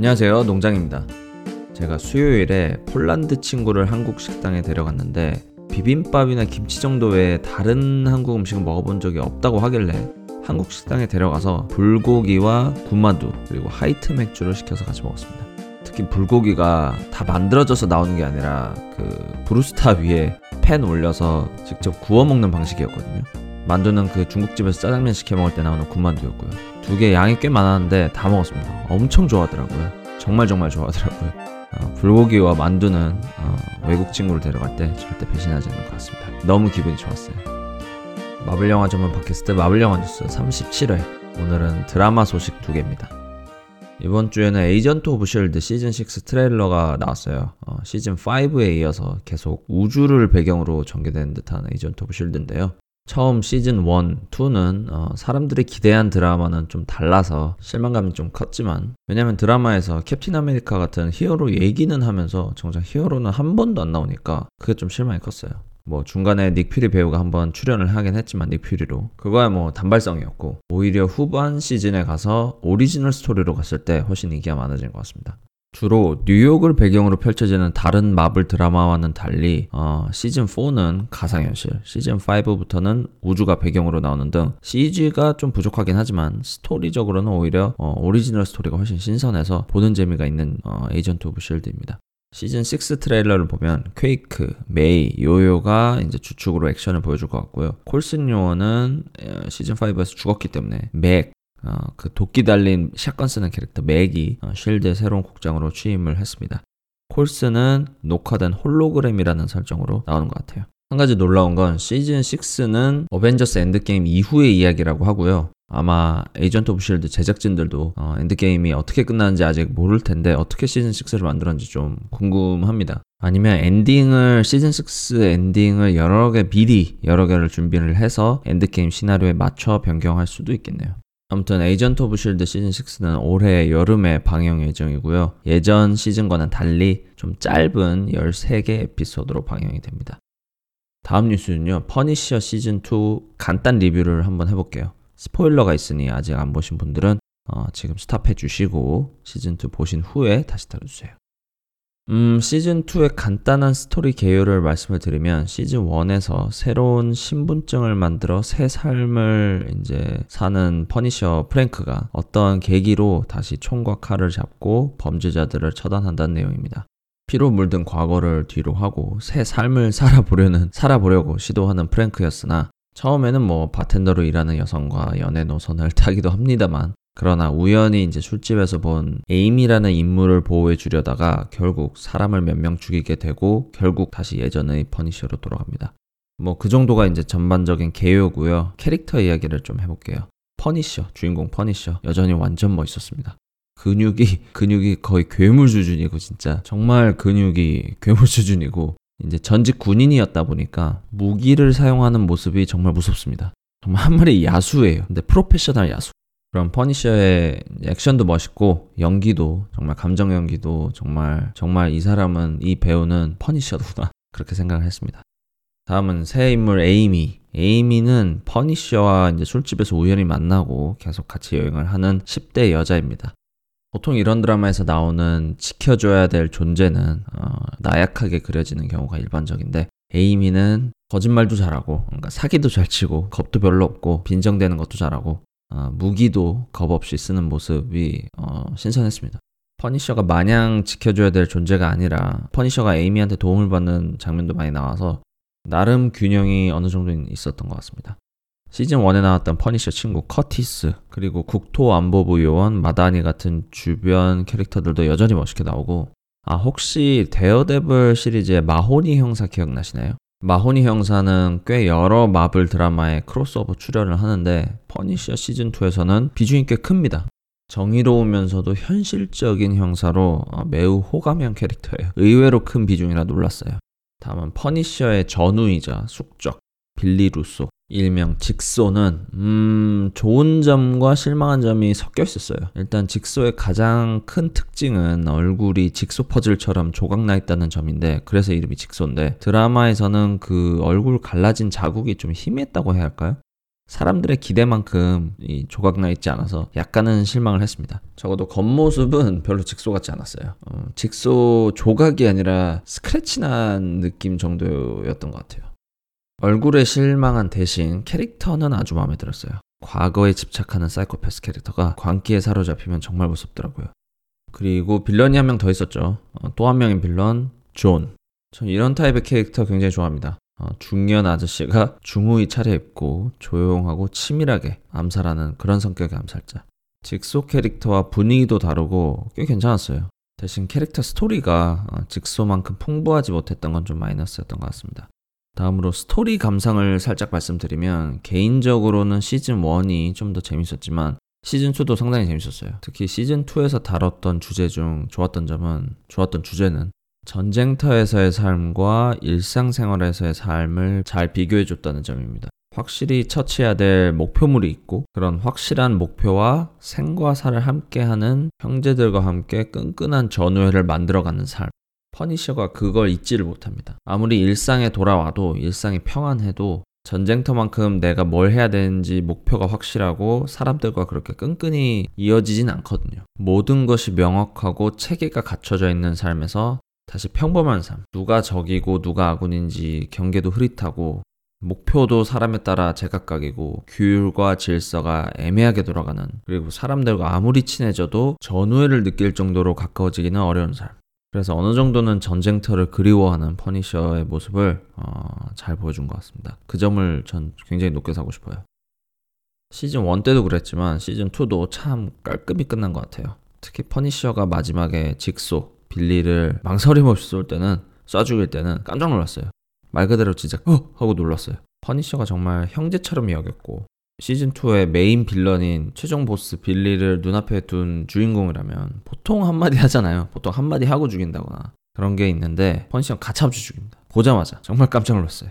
안녕하세요 농장입니다 제가 수요일에 폴란드 친구를 한국 식당에 데려갔는데 비빔밥이나 김치 정도 외에 다른 한국 음식을 먹어본 적이 없다고 하길래 한국 식당에 데려가서 불고기와 군만두 그리고 하이트 맥주를 시켜서 같이 먹었습니다 특히 불고기가 다 만들어져서 나오는 게 아니라 그 브루스타 위에 팬 올려서 직접 구워 먹는 방식이었거든요 만두는 그 중국집에서 짜장면 시켜 먹을 때 나오는 군만두였고요. 두 개 양이 꽤 많았는데 다 먹었습니다. 엄청 좋아하더라고요. 정말 정말 좋아하더라고요. 어, 불고기와 만두는 어, 외국 친구를 데려갈 때 절대 배신하지 않는 것 같습니다. 너무 기분이 좋았어요. 마블 영화 전문 팟캐스트 마블 영화 뉴스 37회 오늘은 드라마 소식 두 개입니다. 이번 주에는 에이전트 오브 쉴드 시즌 6 트레일러가 나왔어요. 어, 시즌 5에 이어서 계속 우주를 배경으로 전개되는 듯한 에이전트 오브 쉴드인데요. 처음 시즌 1, 2는 어, 사람들이 기대한 드라마는 좀 달라서 실망감이 좀 컸지만 왜냐면 드라마에서 캡틴 아메리카 같은 히어로 얘기는 하면서 정작 히어로는 한 번도 안 나오니까 그게 좀 실망이 컸어요. 뭐 중간에 닉퓨리 배우가 한번 출연을 하긴 했지만 닉퓨리로 그거야 뭐 단발성이었고 오히려 후반 시즌에 가서 오리지널 스토리로 갔을 때 훨씬 인기가 많아진 것 같습니다. 주로 뉴욕을 배경으로 펼쳐지는 다른 마블 드라마와는 달리 어, 시즌 4는 가상현실, 시즌 5부터는 우주가 배경으로 나오는 등 CG가 좀 부족하긴 하지만 스토리적으로는 오히려 어, 오리지널 스토리가 훨씬 신선해서 보는 재미가 있는 어, 에이전트 오브 실드입니다. 시즌 6 트레일러를 보면 퀘이크, 메이, 요요가 이제 주축으로 액션을 보여줄 것 같고요. 콜슨 요원은 어, 시즌 5에서 죽었기 때문에 맥, 어, 그 도끼 달린 shotgun 쓰는 캐릭터 맥이 어, 쉴드의 새로운 국장으로 취임을 했습니다. 콜슨은 녹화된 홀로그램이라는 설정으로 나오는 것 같아요. 한 가지 놀라운 건 시즌 6는 어벤져스 엔드게임 이후의 이야기라고 하고요. 아마 에이전트 오브 쉴드 제작진들도 어, 엔드게임이 어떻게 끝나는지 아직 모를 텐데 어떻게 시즌 6를 만들었는지 좀 궁금합니다. 아니면 엔딩을 시즌 6 엔딩을 여러 개 미리 여러 개를 준비를 해서 엔드게임 시나리오에 맞춰 변경할 수도 있겠네요. 아무튼 에이전트 오브 쉴드 시즌 6는 올해 여름에 방영 예정이고요. 예전 시즌과는 달리 좀 짧은 13개 에피소드로 방영이 됩니다. 다음 뉴스는요. 퍼니셔 시즌 2 간단 리뷰를 한번 해볼게요. 스포일러가 있으니 아직 안 보신 분들은 어, 지금 stop해 주시고 시즌 2 보신 후에 다시 들어주세요. 음, 시즌2의 간단한 스토리 개요를 말씀을 드리면 시즌1에서 새로운 신분증을 만들어 새 삶을 이제 사는 퍼니셔 프랭크가 어떤 계기로 다시 총과 칼을 잡고 범죄자들을 처단한다는 내용입니다. 피로 물든 과거를 뒤로 하고 새 삶을 살아보려는, 살아보려고 시도하는 프랭크였으나 처음에는 뭐 바텐더로 일하는 여성과 연애 노선을 타기도 합니다만 그러나 우연히 이제 술집에서 본 에이미라는 인물을 보호해 주려다가 결국 사람을 몇 명 죽이게 되고 결국 다시 예전의 퍼니셔로 돌아갑니다. 뭐 그 정도가 이제 전반적인 개요고요. 캐릭터 이야기를 좀 해볼게요. 퍼니셔, 주인공 퍼니셔. 여전히 완전 멋있었습니다. 근육이, 근육이 거의 괴물 수준이고 진짜 정말 근육이 괴물 수준이고 이제 전직 군인이었다 보니까 무기를 사용하는 모습이 정말 무섭습니다. 정말 한 마리 야수예요. 근데 프로페셔널 야수. 그럼 퍼니셔의 액션도 멋있고 연기도 정말 감정 연기도 정말 정말 이 사람은 이 배우는 퍼니셔구나 그렇게 생각을 했습니다. 다음은 새 인물 에이미. 에이미는 퍼니셔와 이제 술집에서 우연히 만나고 계속 같이 여행을 하는 10대 여자입니다. 보통 이런 드라마에서 나오는 지켜줘야 될 존재는 어, 나약하게 그려지는 경우가 일반적인데 에이미는 거짓말도 잘하고 그러니까 사기도 잘 치고 겁도 별로 없고 빈정대는 것도 잘하고 어, 무기도 겁 없이 쓰는 모습이 어, 신선했습니다. 퍼니셔가 마냥 지켜줘야 될 존재가 아니라 퍼니셔가 에이미한테 도움을 받는 장면도 많이 나와서 나름 균형이 어느 정도 있었던 것 같습니다. 시즌 1에 나왔던 퍼니셔 친구 커티스 그리고 국토안보부 요원 마다니 같은 주변 캐릭터들도 여전히 멋있게 나오고 아 혹시 데어데블 시리즈의 마호니 형사 기억나시나요? 마호니 형사는 꽤 여러 마블 드라마에 크로스오버 출연을 하는데 퍼니셔 시즌2에서는 비중이 꽤 큽니다. 정의로우면서도 현실적인 형사로 어, 매우 호감형 캐릭터예요. 의외로 큰 비중이라 놀랐어요. 다음은 퍼니셔의 전우이자 숙적 빌리 루소 일명 직소는 음 좋은 점과 실망한 점이 섞여 있었어요. 일단 직소의 가장 큰 특징은 얼굴이 직소 퍼즐처럼 조각나 있다는 점인데 그래서 이름이 직소인데 드라마에서는 그 얼굴 갈라진 자국이 좀 희미했다고 해야 할까요? 사람들의 기대만큼 이 조각나 있지 않아서 약간은 실망을 했습니다. 적어도 겉모습은 별로 직소 같지 않았어요. 어, 직소 조각이 아니라 스크래치 난 느낌 정도였던 것 같아요. 얼굴에 실망한 대신 캐릭터는 아주 마음에 들었어요. 과거에 집착하는 사이코패스 캐릭터가 광기에 사로잡히면 정말 무섭더라고요. 그리고 villain이 한 명 더 있었죠. 어, 또 한 명의 빌런, 존. 전 이런 타입의 캐릭터 굉장히 좋아합니다. 어, 중년 아저씨가 중후히 차려입고 조용하고 치밀하게 암살하는 그런 성격의 암살자. 직소 캐릭터와 분위기도 다르고 꽤 괜찮았어요. 대신 캐릭터 스토리가 어, 직소만큼 풍부하지 못했던 건 좀 마이너스였던 것 같습니다. 다음으로 스토리 감상을 살짝 말씀드리면 개인적으로는 시즌 1이 좀 더 재밌었지만 시즌 2도 상당히 재밌었어요. 특히 시즌 2에서 다뤘던 주제 중 좋았던 점은 좋았던 주제는 전쟁터에서의 삶과 일상생활에서의 삶을 잘 비교해 줬다는 점입니다. 확실히 처치해야 될 목표물이 있고 그런 확실한 목표와 생과 사를 함께하는 형제들과 함께 끈끈한 전우회를 만들어가는 삶. 퍼니셔가 그걸 잊지를 못합니다. 아무리 일상에 돌아와도 일상이 평안해도 전쟁터만큼 내가 뭘 해야 되는지 목표가 확실하고 사람들과 그렇게 끈끈이 이어지진 않거든요. 모든 것이 명확하고 체계가 갖춰져 있는 삶에서 다시 평범한 삶. 누가 적이고 누가 아군인지 경계도 흐릿하고 목표도 사람에 따라 제각각이고 규율과 질서가 애매하게 돌아가는 그리고 사람들과 아무리 친해져도 전우애를 느낄 정도로 가까워지기는 어려운 삶. 그래서 어느 정도는 전쟁터를 그리워하는 퍼니셔의 모습을 어, 잘 보여준 것 같습니다. 그 점을 전 굉장히 높게 사고 싶어요. 시즌 1 때도 그랬지만 시즌 2도 참 깔끔히 끝난 것 같아요. 특히 퍼니셔가 마지막에 직소, 빌리를 망설임 없이 쏠 때는 쏴 죽일 때는 깜짝 놀랐어요. 말 그대로 진짜 어 하고 놀랐어요. 퍼니셔가 정말 형제처럼 여겼고 시즌2의 main villain인 최종 보스 빌리를 눈앞에 둔 주인공이라면 보통 한마디 하잖아요. 보통 한마디 하고 죽인다거나 그런 게 있는데 퍼니셔 가차없이 죽입니다. 보자마자 정말 깜짝 놀랐어요.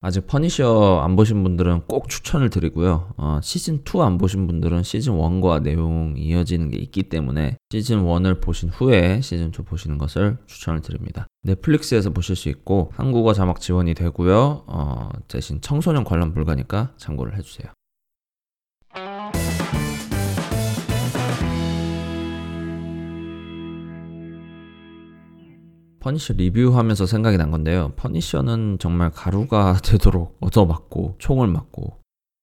아직 퍼니셔 안 보신 분들은 꼭 추천을 드리고요. 어, 시즌 2 안 보신 분들은 시즌 1과 내용 이어지는 게 있기 때문에 시즌 1을 보신 후에 시즌 2 보시는 것을 추천을 드립니다. 넷플릭스에서 보실 수 있고 한국어 자막 지원이 되고요. 어, 대신 청소년 관람 불가니까 참고를 해주세요. 퍼니셔 리뷰하면서 생각이 난 건데요. 퍼니셔는 정말 가루가 되도록 얻어맞고 총을 맞고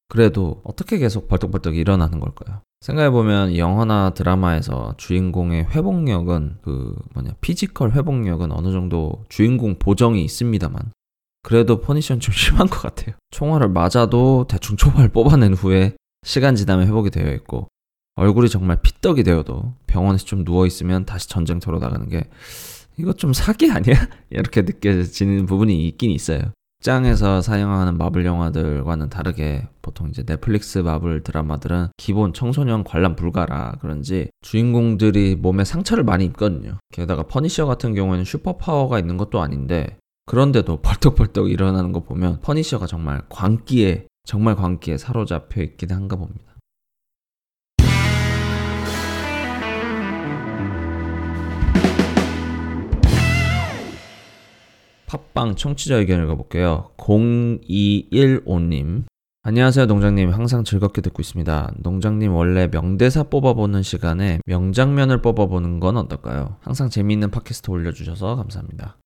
그래도 어떻게 계속 벌떡벌떡 일어나는 걸까요? 생각해보면 영화나 드라마에서 주인공의 회복력은 그 뭐냐 physical 회복력은 어느 정도 주인공 보정이 있습니다만 그래도 퍼니셔는 좀 심한 것 같아요. 총알을 맞아도 대충 총알 뽑아낸 후에 시간 지나면 회복이 되어 있고 얼굴이 정말 피떡이 되어도 병원에서 좀 누워 있으면 다시 전쟁터로 나가는 게 이거 좀 사기 아니야? 이렇게 느껴지는 부분이 있긴 있어요. 극장에서 상영하는 마블 영화들과는 다르게 보통 이제 넷플릭스 마블 드라마들은 기본 청소년 관람 불가라 그런지 주인공들이 몸에 상처를 많이 입거든요. 게다가 퍼니셔 같은 경우에는 슈퍼 파워가 있는 것도 아닌데 그런데도 벌떡벌떡 일어나는 거 보면 퍼니셔가 정말 광기에 정말 광기에 사로잡혀 있긴 한가 봅니다. 팟빵 청취자 의견 읽어볼게요. 0215님. 안녕하세요, 농장님. 항상 즐겁게 듣고 있습니다. 농장님 원래 명대사 뽑아보는 시간에 명장면을 뽑아보는 건 어떨까요? 항상 재미있는 팟캐스트 올려주셔서 감사합니다.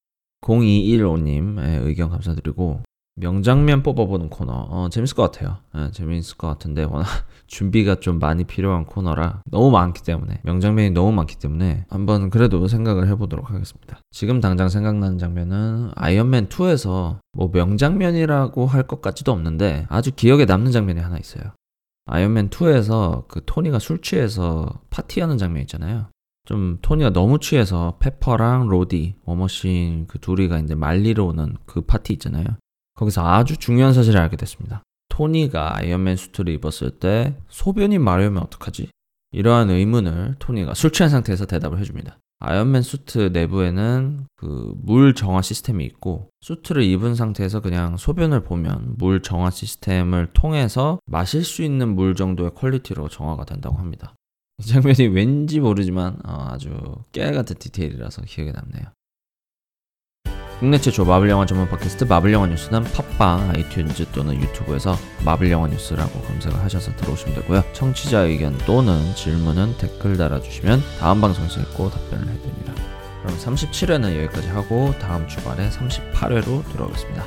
0215님의 의견 감사드리고, 명장면 뽑아보는 코너 어, 재밌을 것 같아요. 네, 재밌을 것 같은데 워낙 준비가 좀 많이 필요한 코너라 너무 많기 때문에 명장면이 너무 많기 때문에 한번 그래도 생각을 해보도록 하겠습니다. 지금 당장 생각나는 장면은 아이언맨 2에서 뭐 명장면이라고 할것 같지도 없는데 아주 기억에 남는 장면이 하나 있어요. 아이언맨 2에서 그 토니가 술 취해서 파티하는 장면 있잖아요. 좀 토니가 너무 취해서 페퍼랑 로디, 워머신 그 둘이가 이제 말리러 오는 그 파티 있잖아요. 거기서 아주 중요한 사실을 알게 됐습니다. 토니가 아이언맨 수트를 입었을 때 소변이 마려우면 어떡하지? 이러한 의문을 토니가 술 취한 상태에서 대답을 해줍니다. 아이언맨 수트 내부에는 그 물 정화 시스템이 있고 수트를 입은 상태에서 그냥 소변을 보면 물 정화 시스템을 통해서 마실 수 있는 물 정도의 quality로 정화가 된다고 합니다. 이 장면이 왠지 모르지만 어, 아주 깨알 같은 디테일이라서 기억에 남네요. 국내 최초 마블 영화 전문 팟캐스트 마블 영화 뉴스는 팟빵, 아이튠즈 또는 유튜브에서 마블 영화 뉴스라고 검색을 하셔서 들어오시면 되고요. 청취자 의견 또는 질문은 댓글 달아주시면 다음 방송에서 읽고 답변을 해드립니다. 그럼 37회는 여기까지 하고 다음 주말에 38회로 돌아오겠습니다.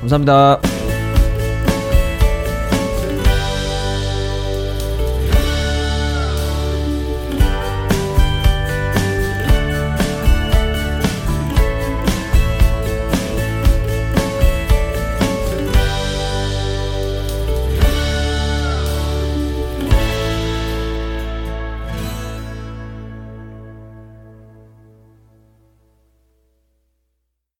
감사합니다.